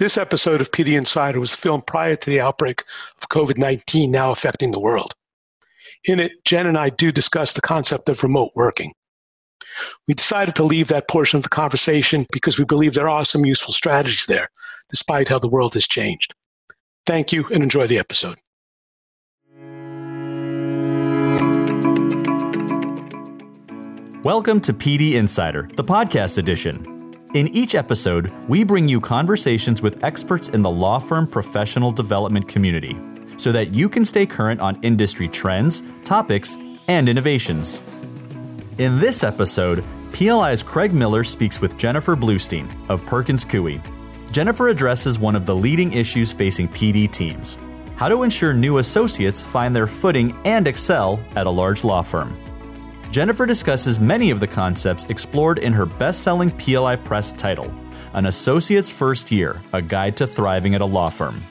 This episode of PD Insider was filmed prior to the outbreak of COVID 19 now affecting the world. In it, Jen and I do discuss the concept of remote working. We decided to leave that portion of the conversation because we believe there are some useful strategies there, despite how the world has changed. Thank you and enjoy the episode. Welcome to PD Insider, the podcast edition. In each episode, we bring you conversations with experts in the law firm professional development community so that you can stay current on industry trends, topics, and innovations. In this episode, PLI's Craig Miller speaks with Jennifer Bluestein of Perkins Coie. Jennifer addresses one of the leading issues facing PD teams how to ensure new associates find their footing and excel at a large law firm. Jennifer discusses many of the concepts explored in her best selling PLI Press title, An Associate's First Year A Guide to Thriving at a Law Firm.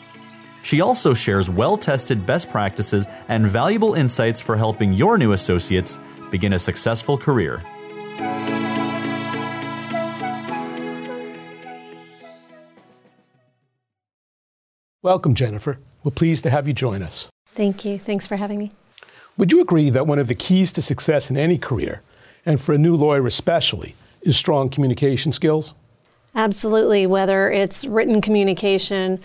She also shares well tested best practices and valuable insights for helping your new associates begin a successful career. Welcome, Jennifer. We're pleased to have you join us. Thank you. Thanks for having me. Would you agree that one of the keys to success in any career, and for a new lawyer especially, is strong communication skills? Absolutely. Whether it's written communication,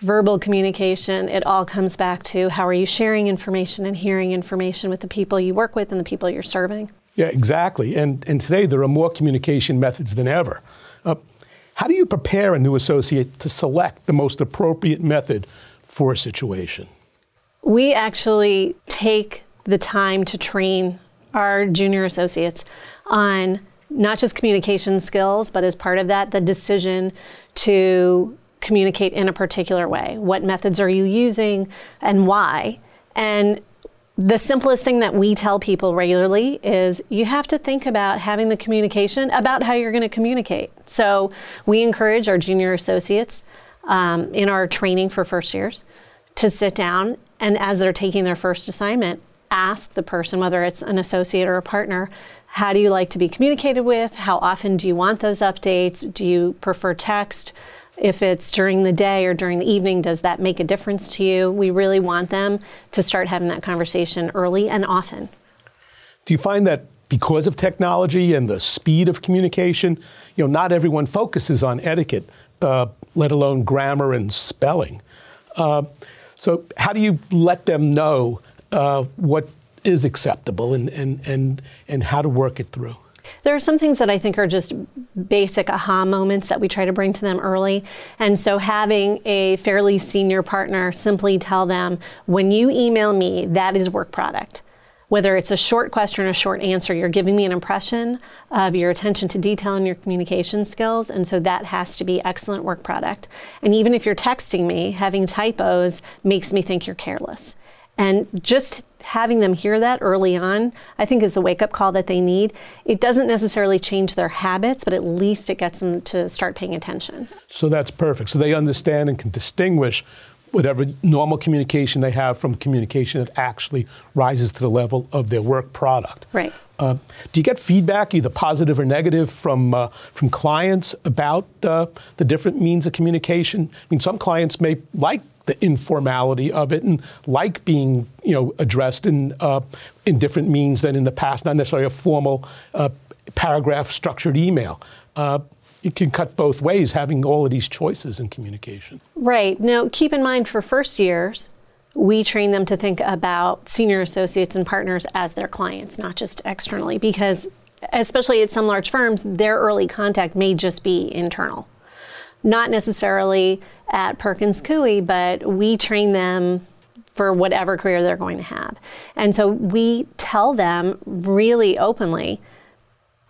verbal communication, it all comes back to how are you sharing information and hearing information with the people you work with and the people you're serving. Yeah, exactly. And, and today there are more communication methods than ever. Uh, how do you prepare a new associate to select the most appropriate method for a situation? We actually take the time to train our junior associates on not just communication skills, but as part of that, the decision to communicate in a particular way. What methods are you using and why? And the simplest thing that we tell people regularly is you have to think about having the communication about how you're going to communicate. So we encourage our junior associates um, in our training for first years to sit down and as they're taking their first assignment, ask the person, whether it's an associate or a partner, how do you like to be communicated with? How often do you want those updates? Do you prefer text? If it's during the day or during the evening, does that make a difference to you? We really want them to start having that conversation early and often. Do you find that because of technology and the speed of communication, you know, not everyone focuses on etiquette, uh, let alone grammar and spelling. Uh, so, how do you let them know uh, what is acceptable and, and, and, and how to work it through. There are some things that I think are just basic aha moments that we try to bring to them early. And so having a fairly senior partner simply tell them, when you email me, that is work product. Whether it's a short question or a short answer, you're giving me an impression of your attention to detail and your communication skills. And so that has to be excellent work product. And even if you're texting me, having typos makes me think you're careless. And just having them hear that early on, I think is the wake up call that they need. It doesn't necessarily change their habits, but at least it gets them to start paying attention. So that's perfect. So they understand and can distinguish whatever normal communication they have from communication that actually rises to the level of their work product. Right. Uh, do you get feedback, either positive or negative, from uh, from clients about uh, the different means of communication? I mean, some clients may like the informality of it and like being you know addressed in uh, in different means than in the past, not necessarily a formal uh, paragraph structured email. Uh, it can cut both ways having all of these choices in communication. Right. Now, keep in mind for first years, we train them to think about senior associates and partners as their clients, not just externally, because especially at some large firms, their early contact may just be internal not necessarily at Perkins Coie, but we train them for whatever career they're going to have. And so we tell them really openly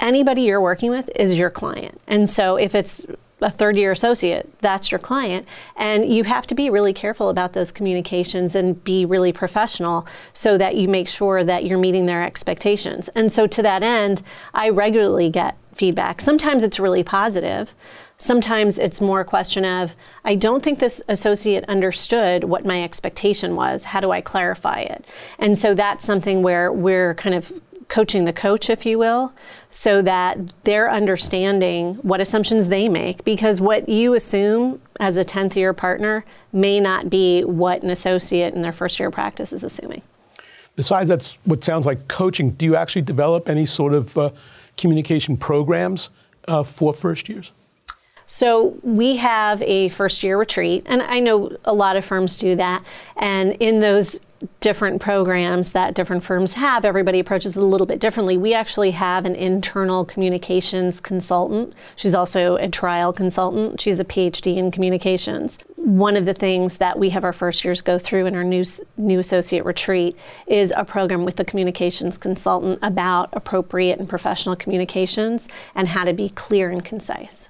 anybody you're working with is your client. And so if it's a third year associate, that's your client. And you have to be really careful about those communications and be really professional so that you make sure that you're meeting their expectations. And so to that end, I regularly get feedback. Sometimes it's really positive. Sometimes it's more a question of, I don't think this associate understood what my expectation was. How do I clarify it? And so that's something where we're kind of coaching the coach, if you will, so that they're understanding what assumptions they make. Because what you assume as a 10th year partner may not be what an associate in their first year practice is assuming. Besides that's what sounds like coaching, do you actually develop any sort of uh, communication programs uh, for first years? So we have a first year retreat, and I know a lot of firms do that. And in those different programs that different firms have, everybody approaches it a little bit differently. We actually have an internal communications consultant. She's also a trial consultant. She's a PhD in communications. One of the things that we have our first years go through in our new new associate retreat is a program with the communications consultant about appropriate and professional communications and how to be clear and concise.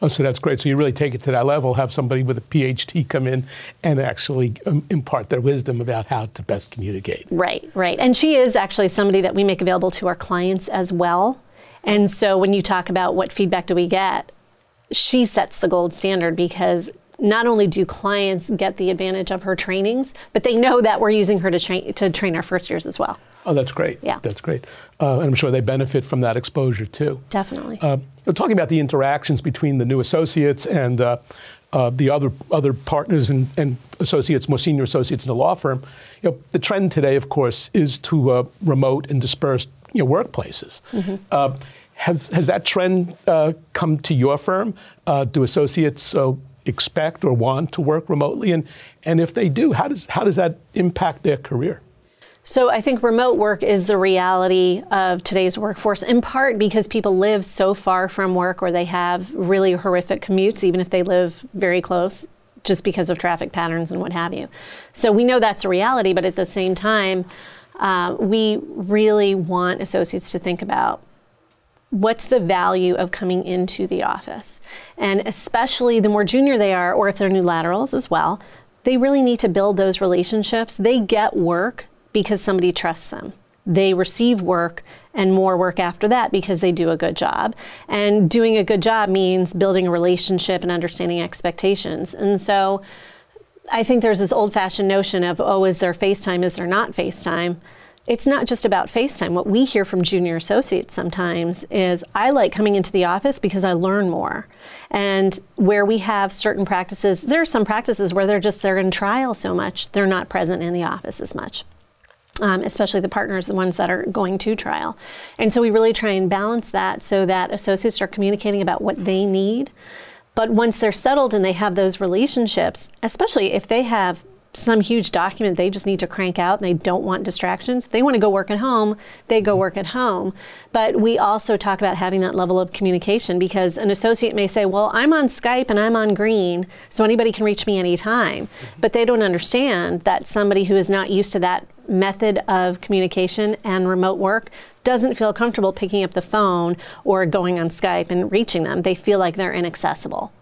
Oh, so that's great. So you really take it to that level, have somebody with a PhD come in and actually um, impart their wisdom about how to best communicate. Right, right. And she is actually somebody that we make available to our clients as well. And so when you talk about what feedback do we get, she sets the gold standard because not only do clients get the advantage of her trainings, but they know that we're using her to, tra- to train our first years as well. Oh, that's great. Yeah. That's great. Uh, and I'm sure they benefit from that exposure too. Definitely. Uh, talking about the interactions between the new associates and uh, uh, the other other partners and, and, associates, more senior associates in the law firm, you know, the trend today, of course, is to uh, remote and dispersed you know, workplaces. Mm-hmm. Uh, have, has that trend uh, come to your firm? do associates expect or want to work remotely? And, and if they do, how does, how does that impact their career? So I think remote work is the reality of today's workforce, in part because people live so far from work or they have really horrific commutes, even if they live very close, just because of traffic patterns and what have you. So we know that's a reality, but at the same time, uh, we really want associates to think about what's the value of coming into the office. And especially the more junior they are, or if they're new laterals as well, they really need to build those relationships. They get work because somebody trusts them. They receive work and more work after that because they do a good job. And doing a good job means building a relationship and understanding expectations. And so I think there's this old fashioned notion of, oh, is there FaceTime? Is there not FaceTime? It's not just about FaceTime. What we hear from junior associates sometimes is, I like coming into the office because I learn more. And where we have certain practices, there are some practices where they're just, they're in trial so much, they're not present in the office as much um, especially the partners, the ones that are going to trial. And so we really try and balance that so that associates are communicating about what they need. But once they're settled and they have those relationships, especially if they have some huge document they just need to crank out and they don't want distractions. They want to go work at home, they go work at home. But we also talk about having that level of communication because an associate may say, Well, I'm on Skype and I'm on green, so anybody can reach me anytime. Mm-hmm. But they don't understand that somebody who is not used to that method of communication and remote work doesn't feel comfortable picking up the phone or going on Skype and reaching them. They feel like they're inaccessible.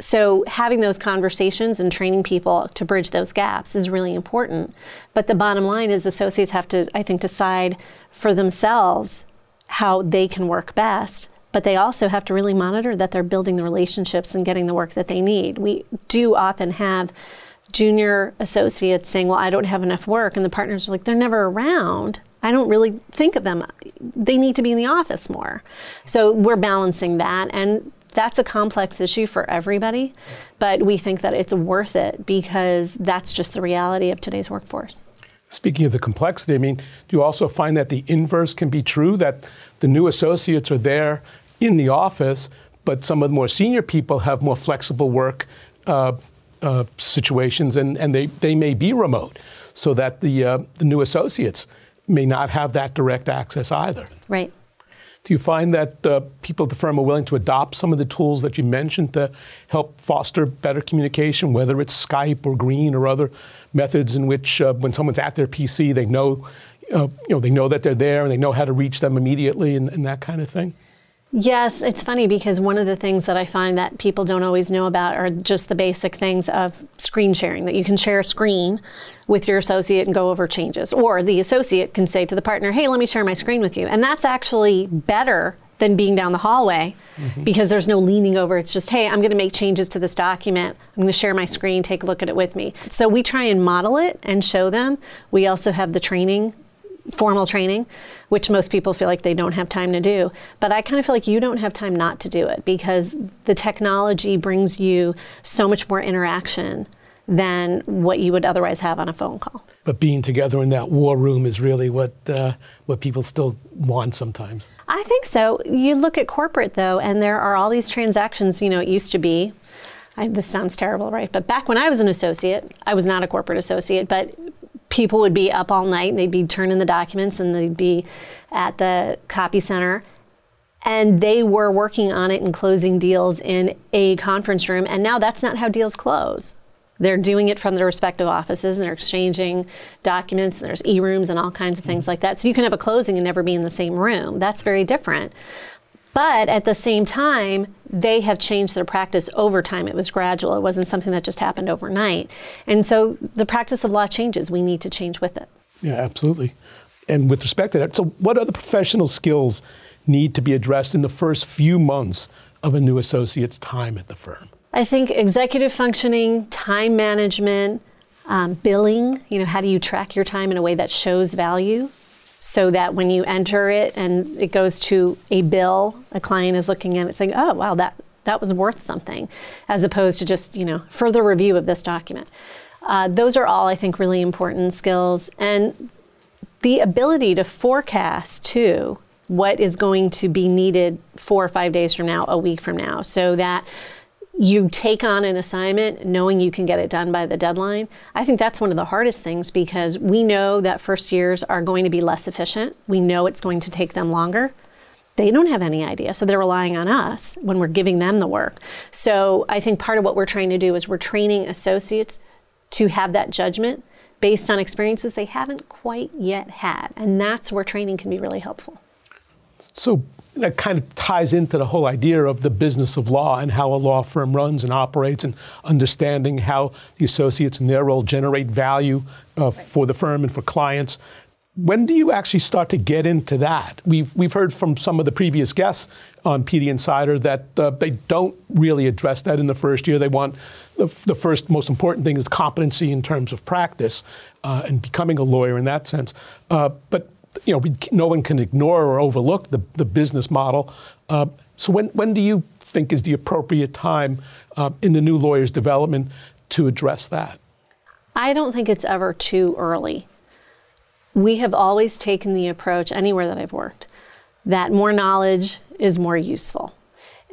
So having those conversations and training people to bridge those gaps is really important. But the bottom line is associates have to i think decide for themselves how they can work best. But they also have to really monitor that they're building the relationships and getting the work that they need. We do often have junior associates saying well i don't have enough work and the partners are like they're never around I don't really think of them. They need to be in the office more. So we're balancing that. And that's a complex issue for everybody, but we think that it's worth it because that's just the reality of today's workforce. Speaking of the complexity, I mean, do you also find that the inverse can be true that the new associates are there in the office, but some of the more senior people have more flexible work uh, uh, situations and, and they, they may be remote so that the, uh, the new associates may not have that direct access either. Right. Do you find that uh, people at the firm are willing to adopt some of the tools that you mentioned to help foster better communication, whether it's Skype or Green or other methods in which, uh, when someone's at their PC, they know, uh, you know, they know that they're there and they know how to reach them immediately and, and that kind of thing? Yes, it's funny because one of the things that I find that people don't always know about are just the basic things of screen sharing, that you can share a screen with your associate and go over changes. Or the associate can say to the partner, hey, let me share my screen with you. And that's actually better than being down the hallway mm-hmm. because there's no leaning over. It's just, hey, I'm going to make changes to this document. I'm going to share my screen, take a look at it with me. So we try and model it and show them. We also have the training formal training, which most people feel like they don't have time to do. But I kind of feel like you don't have time not to do it because the technology brings you so much more interaction than what you would otherwise have on a phone call. But being together in that war room is really what uh, what people still want sometimes. I think so. You look at corporate though, and there are all these transactions. You know, it used to be. I, this sounds terrible, right? But back when I was an associate, I was not a corporate associate, but people would be up all night and they'd be turning the documents and they'd be at the copy center. And they were working on it and closing deals in a conference room. And now that's not how deals close. They're doing it from their respective offices and they're exchanging documents and there's e-rooms and all kinds of things mm-hmm. like that. So you can have a closing and never be in the same room. That's very different but at the same time, they have changed their practice over time. It was gradual, it wasn't something that just happened overnight. And so the practice of law changes. We need to change with it. Yeah, absolutely. And with respect to that, so what other professional skills need to be addressed in the first few months of a new associate's time at the firm? I think executive functioning, time management, um, billing, you know, how do you track your time in a way that shows value? So that when you enter it and it goes to a bill, a client is looking at it saying, oh, wow, that, that was worth something, as opposed to just, you know, further review of this document. Uh, those are all, I think, really important skills. And the ability to forecast, too, what is going to be needed four or five days from now, a week from now, so that you take on an assignment knowing you can get it done by the deadline. I think that's one of the hardest things because we know that first years are going to be less efficient. We know it's going to take them longer. They don't have any idea, so they're relying on us when we're giving them the work. So I think part of what we're trying to do is we're training associates to have that judgment based on experiences they haven't quite yet had. And that's where training can be really helpful. So that kind of ties into the whole idea of the business of law and how a law firm runs and operates and understanding how the associates in their role generate value uh, right. for the firm and for clients. When do you actually start to get into that? We've, we've heard from some of the previous guests on PD Insider that uh, they don't really address that in the first year. They want the, the first most important thing is competency in terms of practice uh, and becoming a lawyer in that sense. Uh, but you know, we, no one can ignore or overlook the, the business model. Uh, so when, when do you think is the appropriate time uh, in the new lawyer's development to address that? I don't think it's ever too early. We have always taken the approach, anywhere that I've worked, that more knowledge is more useful.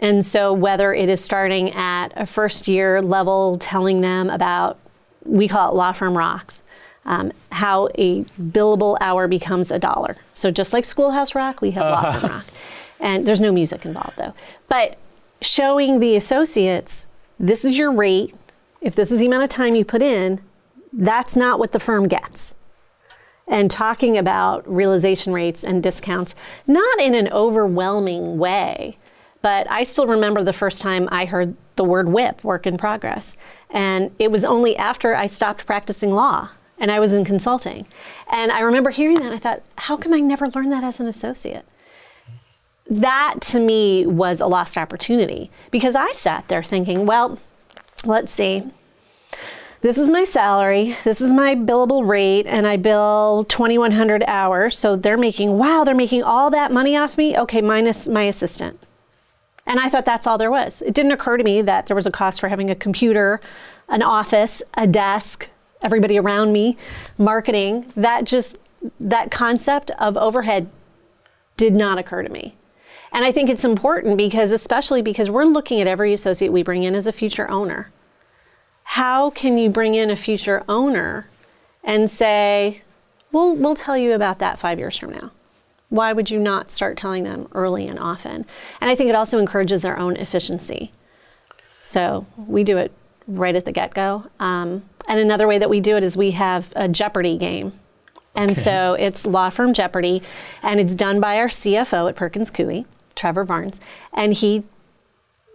And so, whether it is starting at a first year level, telling them about, we call it law firm rocks, um, how a billable hour becomes a dollar. So just like Schoolhouse Rock, we have uh uh Rock. And there's no music involved though. But showing the associates, this is your rate. If this is the amount of time you put in, that's not what the firm gets. And talking about realization rates and discounts, not in an overwhelming way, but I still remember the first time I heard the word whip, work in progress. And it was only after I stopped practicing law and I was in consulting. And I remember hearing that. I thought, how come I never learned that as an associate? That to me was a lost opportunity because I sat there thinking, well, let's see. This is my salary. This is my billable rate, and I bill 2,100 hours. So they're making, wow, they're making all that money off me. Okay, minus my assistant. And I thought that's all there was. It didn't occur to me that there was a cost for having a computer, an office, a desk, everybody around me, marketing, that just, that concept of overhead did not occur to me. And I think it's important because, especially because we're looking at every associate we bring in as a future owner. How can you bring in a future owner and say, we'll, we'll tell you about that five years from now? Why would you not start telling them early and often? And I think it also encourages their own efficiency. So we do it right at the get go. Um, and another way that we do it is we have a Jeopardy game. And okay. so it's law firm Jeopardy, and it's done by our CFO at Perkins Coie, Trevor Varnes, and he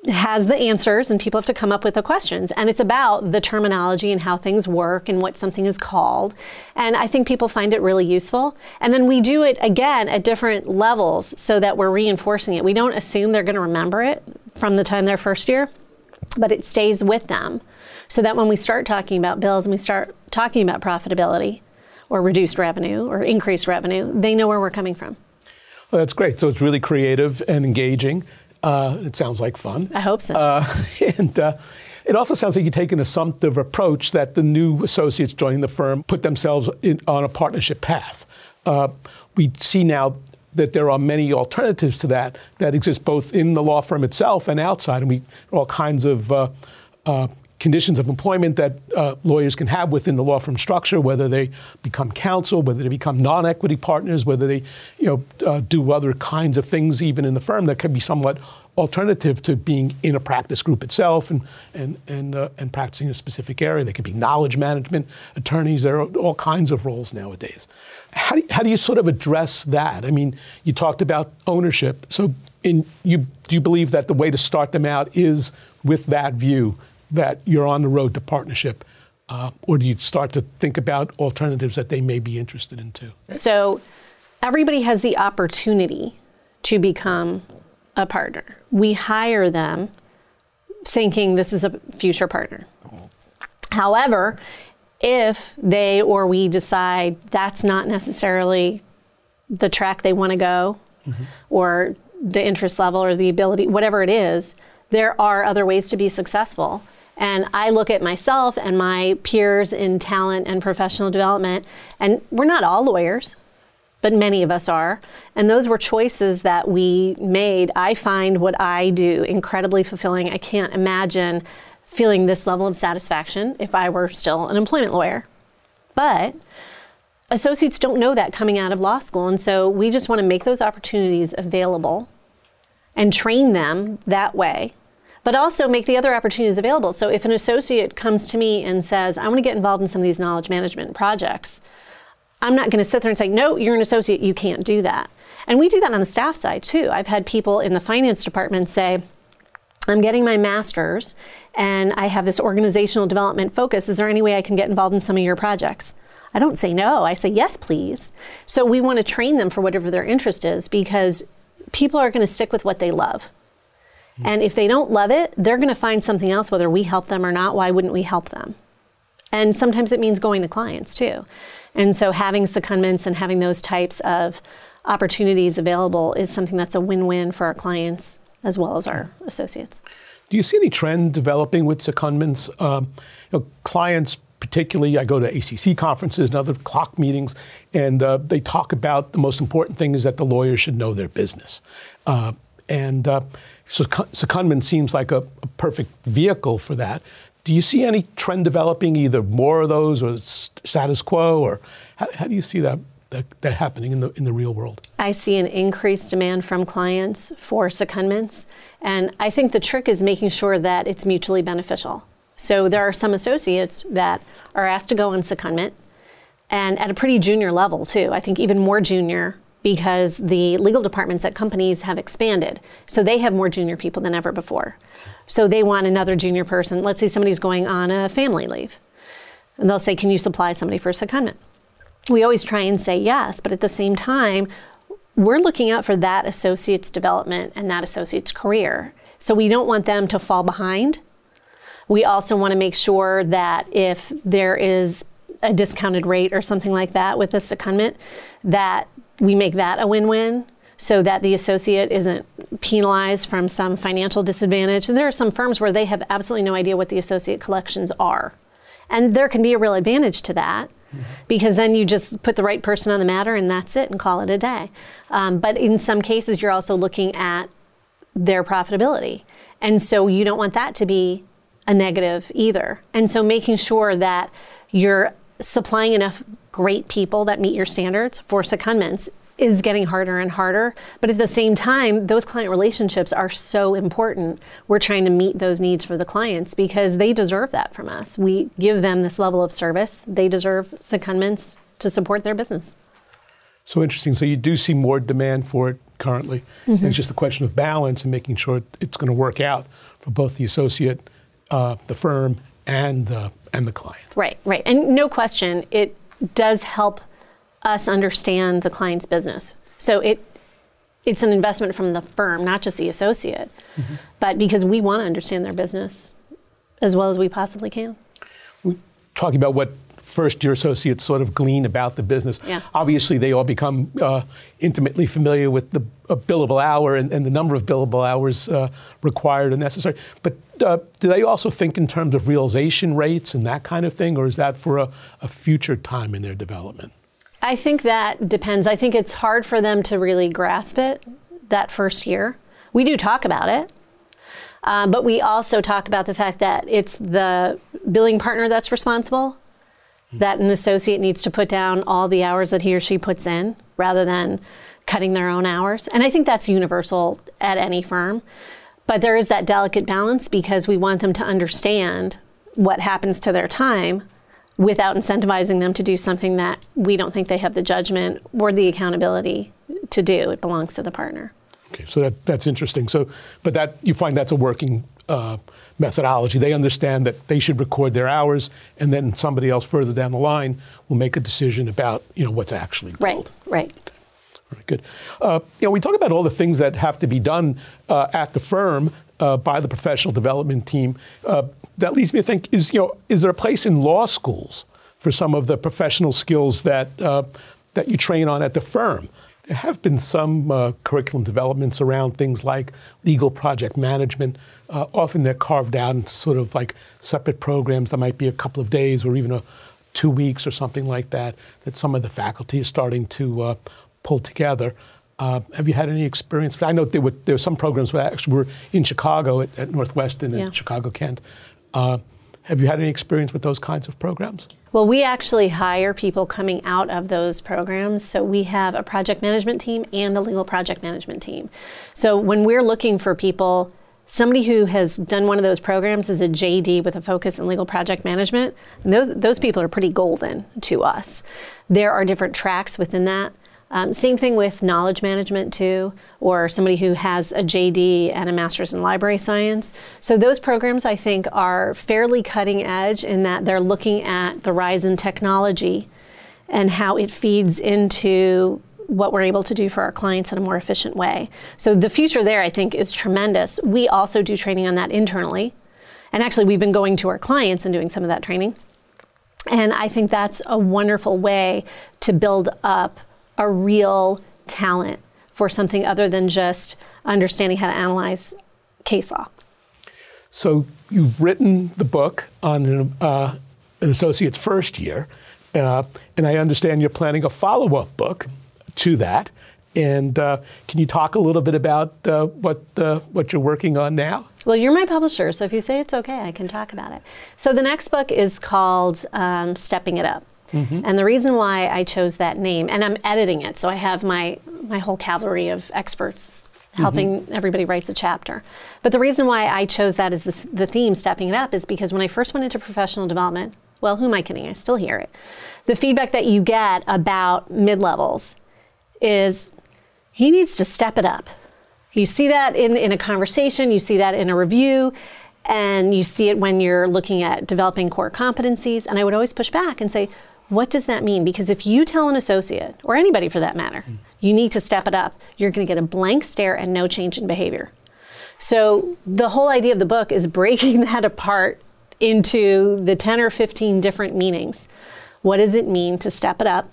has the answers, and people have to come up with the questions. And it's about the terminology and how things work and what something is called. And I think people find it really useful. And then we do it again at different levels so that we're reinforcing it. We don't assume they're going to remember it from the time they're first year, but it stays with them so that when we start talking about bills and we start talking about profitability, or reduced revenue or increased revenue, they know where we're coming from. Well, that's great. So it's really creative and engaging. Uh, it sounds like fun. I hope so. Uh, and uh, it also sounds like you take an assumptive approach that the new associates joining the firm put themselves in, on a partnership path. Uh, we see now that there are many alternatives to that that exist both in the law firm itself and outside, and we all kinds of uh, uh, conditions of employment that uh, lawyers can have within the law firm structure, whether they become counsel, whether they become non-equity partners, whether they, you know, uh, do other kinds of things even in the firm that can be somewhat alternative to being in a practice group itself and and and uh, and practicing a specific area. They can be knowledge management attorneys. There are all kinds of roles nowadays. How do you, how do you sort of address that? I mean, you talked about ownership. So, in you do you believe that the way to start them out is with that view that you're on the road to partnership? Uh, or do you start to think about alternatives that they may be interested in too? So, everybody has the opportunity to become a partner. We hire them thinking this is a future partner. However, if they or we decide that's not necessarily the track they want to go mm-hmm. or the interest level or the ability, whatever it is, there are other ways to be successful. And I look at myself and my peers in talent and professional development, and we're not all lawyers but many of us are. And those were choices that we made. I find what I do incredibly fulfilling. I can't imagine feeling this level of satisfaction if I were still an employment lawyer. But associates don't know that coming out of law school. And so we just want to make those opportunities available and train them that way, but also make the other opportunities available. So if an associate comes to me and says, I want to get involved in some of these knowledge management projects, I'm not going to sit there and say, no, you're an associate, you can't do that. And we do that on the staff side too. I've had people in the finance department say, I'm getting my master's and I have this organizational development focus. Is there any way I can get involved in some of your projects? I don't say no, I say yes, please. So we want to train them for whatever their interest is because people are going to stick with what they love. Mm-hmm. And if they don't love it, they're going to find something else, whether we help them or not. Why wouldn't we help them? And sometimes it means going to clients too. And so having secondments and having those types of opportunities available is something that's a win-win for our clients as well as our associates. Do you see any trend developing with secondments? Um, you know, clients, particularly, I go to ACC conferences and other CLOC meetings, and uh, they talk about the most important thing is that the lawyer should know their business. Uh, and uh, secondment seems like a, a perfect vehicle for that. Do you see any trend developing, either more of those or status quo, or how, how do you see that, that, that, happening in the, in the real world? I see an increased demand from clients for secondments, and I think the trick is making sure that it's mutually beneficial. So there are some associates that are asked to go on secondment, and at a pretty junior level too. I think even more junior because the legal departments at companies have expanded. So they have more junior people than ever before. So they want another junior person. Let's say somebody's going on a family leave. And they'll say, Can you supply somebody for a secondment? We always try and say yes, but at the same time, we're looking out for that associate's development and that associate's career. So we don't want them to fall behind. We also want to make sure that if there is a discounted rate or something like that with a secondment, that we make that a win-win so that the associate isn't penalized from some financial disadvantage. And there are some firms where they have absolutely no idea what the associate collections are. And there can be a real advantage to that mm-hmm. because then you just put the right person on the matter and that's it and call it a day. Um, but in some cases, you're also looking at their profitability. And so you don't want that to be a negative either. And so making sure that you're supplying enough great people that meet your standards for secondments is getting harder and harder. But at the same time, those client relationships are so important. We're trying to meet those needs for the clients because they deserve that from us. We give them this level of service. They deserve secondments to support their business. So interesting. So you do see more demand for it currently. Mm-hmm. it's just a question of balance and making sure it's going to work out for both the associate, uh, the firm, and the and the client. Right, right. And no question, it does help us understand the client's business. So it it's an investment from the firm, not just the associate, mm-hmm. but because we want to understand their business as well as we possibly can. We talking about what first year associates sort of glean about the business. Yeah. Obviously, they all become uh, intimately familiar with the uh, billable hour and, and, the number of billable hours uh, required and necessary. But uh, do they also think in terms of realization rates and that kind of thing, or is that for a, a future time in their development? I think that depends. I think it's hard for them to really grasp it that first year. We do talk about it, um, but we also talk about the fact that it's the billing partner that's responsible, that an associate needs to put down all the hours that he or she puts in rather than cutting their own hours. And I think that's universal at any firm. But there is that delicate balance because we want them to understand what happens to their time without incentivizing them to do something that we don't think they have the judgment or the accountability to do. It belongs to the partner. Okay, so that, that's interesting. So, but that you find that's a working uh, methodology. They understand that they should record their hours, and then somebody else further down the line will make a decision about you know what's actually billed. Right. Right. Very good. Uh, you know, we talk about all the things that have to be done uh, at the firm uh, by the professional development team. Uh, that leads me to think: is you know, is there a place in law schools for some of the professional skills that uh, that you train on at the firm? There have been some uh, curriculum developments around things like legal project management. Uh, often they're carved out into sort of like separate programs that might be a couple of days or even a two weeks or something like that, that some of the faculty is starting to uh, pull together. Uh, have you had any experience? I know there were, there were some programs that actually were in Chicago at, at Northwestern and Chicago Kent. Uh, have you had any experience with those kinds of programs? Well, we actually hire people coming out of those programs. So we have a project management team and a legal project management team. So when we're looking for people, somebody who has done one of those programs is a JD with a focus in legal project management. And those those people are pretty golden to us. There are different tracks within that. Um, same thing with knowledge management too, or somebody who has a JD and a master's in library science. So those programs I think are fairly cutting edge in that they're looking at the rise in technology and how it feeds into what we're able to do for our clients in a more efficient way. So the future there I think is tremendous. We also do training on that internally. And actually we've been going to our clients and doing some of that training. And I think that's a wonderful way to build up a real talent for something other than just understanding how to analyze case law. So you've written the book on an, uh, an associate's first year, uh, and I understand you're planning a follow-up book to that. And uh, can you talk a little bit about uh, what uh, what you're working on now? Well, you're my publisher, so if you say it's okay, I can talk about it. So the next book is called um, "Stepping It Up." Mm-hmm. And the reason why I chose that name, and I'm editing it, so I have my my whole cavalry of experts helping mm-hmm. everybody writes a chapter. But the reason why I chose that as the, the theme, stepping it up, is because when I first went into professional development, well, who am I kidding? I still hear it. The feedback that you get about mid levels is he needs to step it up. You see that in, in a conversation, you see that in a review, and you see it when you're looking at developing core competencies. And I would always push back and say, what does that mean? Because if you tell an associate, or anybody for that matter, mm. you need to step it up, you're going to get a blank stare and no change in behavior. So the whole idea of the book is breaking that apart into the 10 or 15 different meanings. What does it mean to step it up?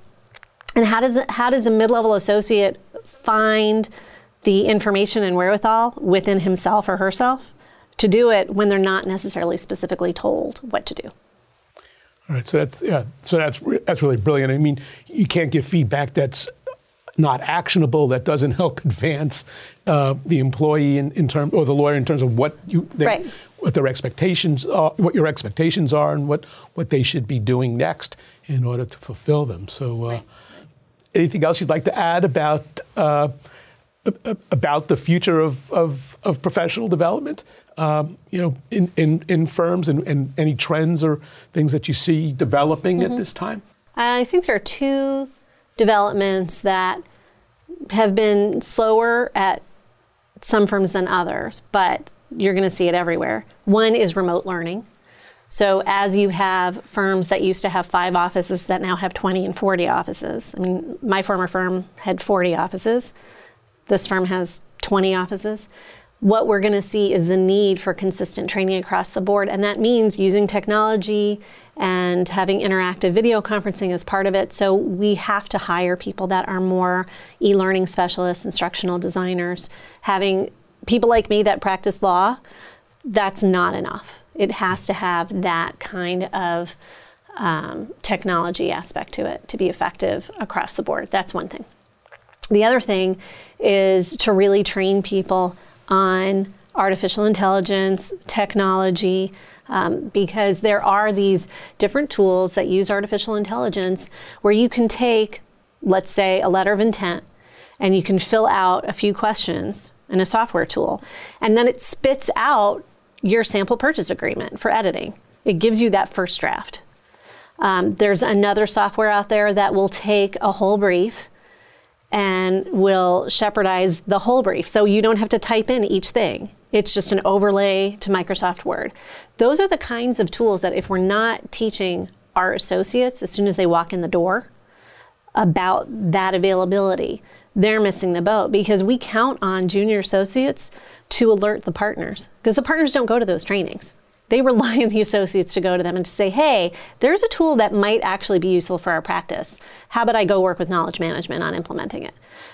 And how does it, how does a mid-level associate find the information and wherewithal within himself or herself to do it when they're not necessarily specifically told what to do? All right, so that's yeah, so that's that's really brilliant. I mean, you can't give feedback that's not actionable, that doesn't help advance uh, the employee in, in terms or the lawyer in terms of what you they, right. what their expectations are, what your expectations are, and what what they should be doing next in order to fulfill them. So, uh, right. anything else you'd like to add about? Uh, about the future of, of, of professional development, um, you know, in, in, in firms and, and, any trends or things that you see developing mm-hmm. at this time? I think there are two developments that have been slower at some firms than others, but you're going to see it everywhere. One is remote learning. So, as you have firms that used to have five offices that now have 20 and 40 offices, I mean, my former firm had 40 offices. This firm has 20 offices. what we're going to see is the need for consistent training across the board. And that means using technology and having interactive video conferencing as part of it. So we have to hire people that are more e learning specialists, instructional designers, having people like me that practice law. That's not enough. It has to have that kind of um, technology aspect to it to be effective across the board. That's one thing. The other thing is to really train people on artificial intelligence, technology, um, because there are these different tools that use artificial intelligence where you can take, let's say, a letter of intent and you can fill out a few questions in a software tool, and then it spits out your sample purchase agreement for editing. It gives you that first draft. Um, there's another software out there that will take a whole brief and will shepardize the whole brief. So you don't have to type in each thing. It's just an overlay to Microsoft Word. Those are the kinds of tools that if we're not teaching our associates as soon as they walk in the door about that availability, they're missing the boat because we count on junior associates to alert the partners because the partners don't go to those trainings they rely on the associates to go to them and to say, hey, there's a tool that might actually be useful for our practice. How about I go work with knowledge management on implementing it?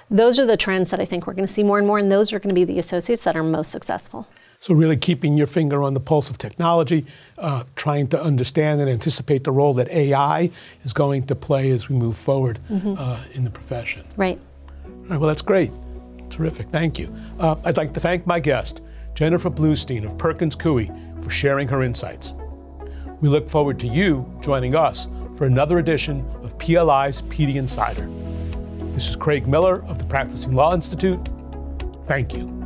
Those are the trends that I think we're going to see more and more, and those are going to be the associates that are most successful. So, really keeping your finger on the pulse of technology, uh, trying to understand and anticipate the role that AI is going to play as we move forward mm-hmm. uh, in the profession. Right. All right. Well, that's great. Terrific. Thank you. Uh, I'd like to thank my guest, Jennifer Bluestein of Perkins Coie, for sharing her insights. We look forward to you joining us for another edition of PLI's PD Insider. This is Craig Miller of the Practicing Law Institute. Thank you.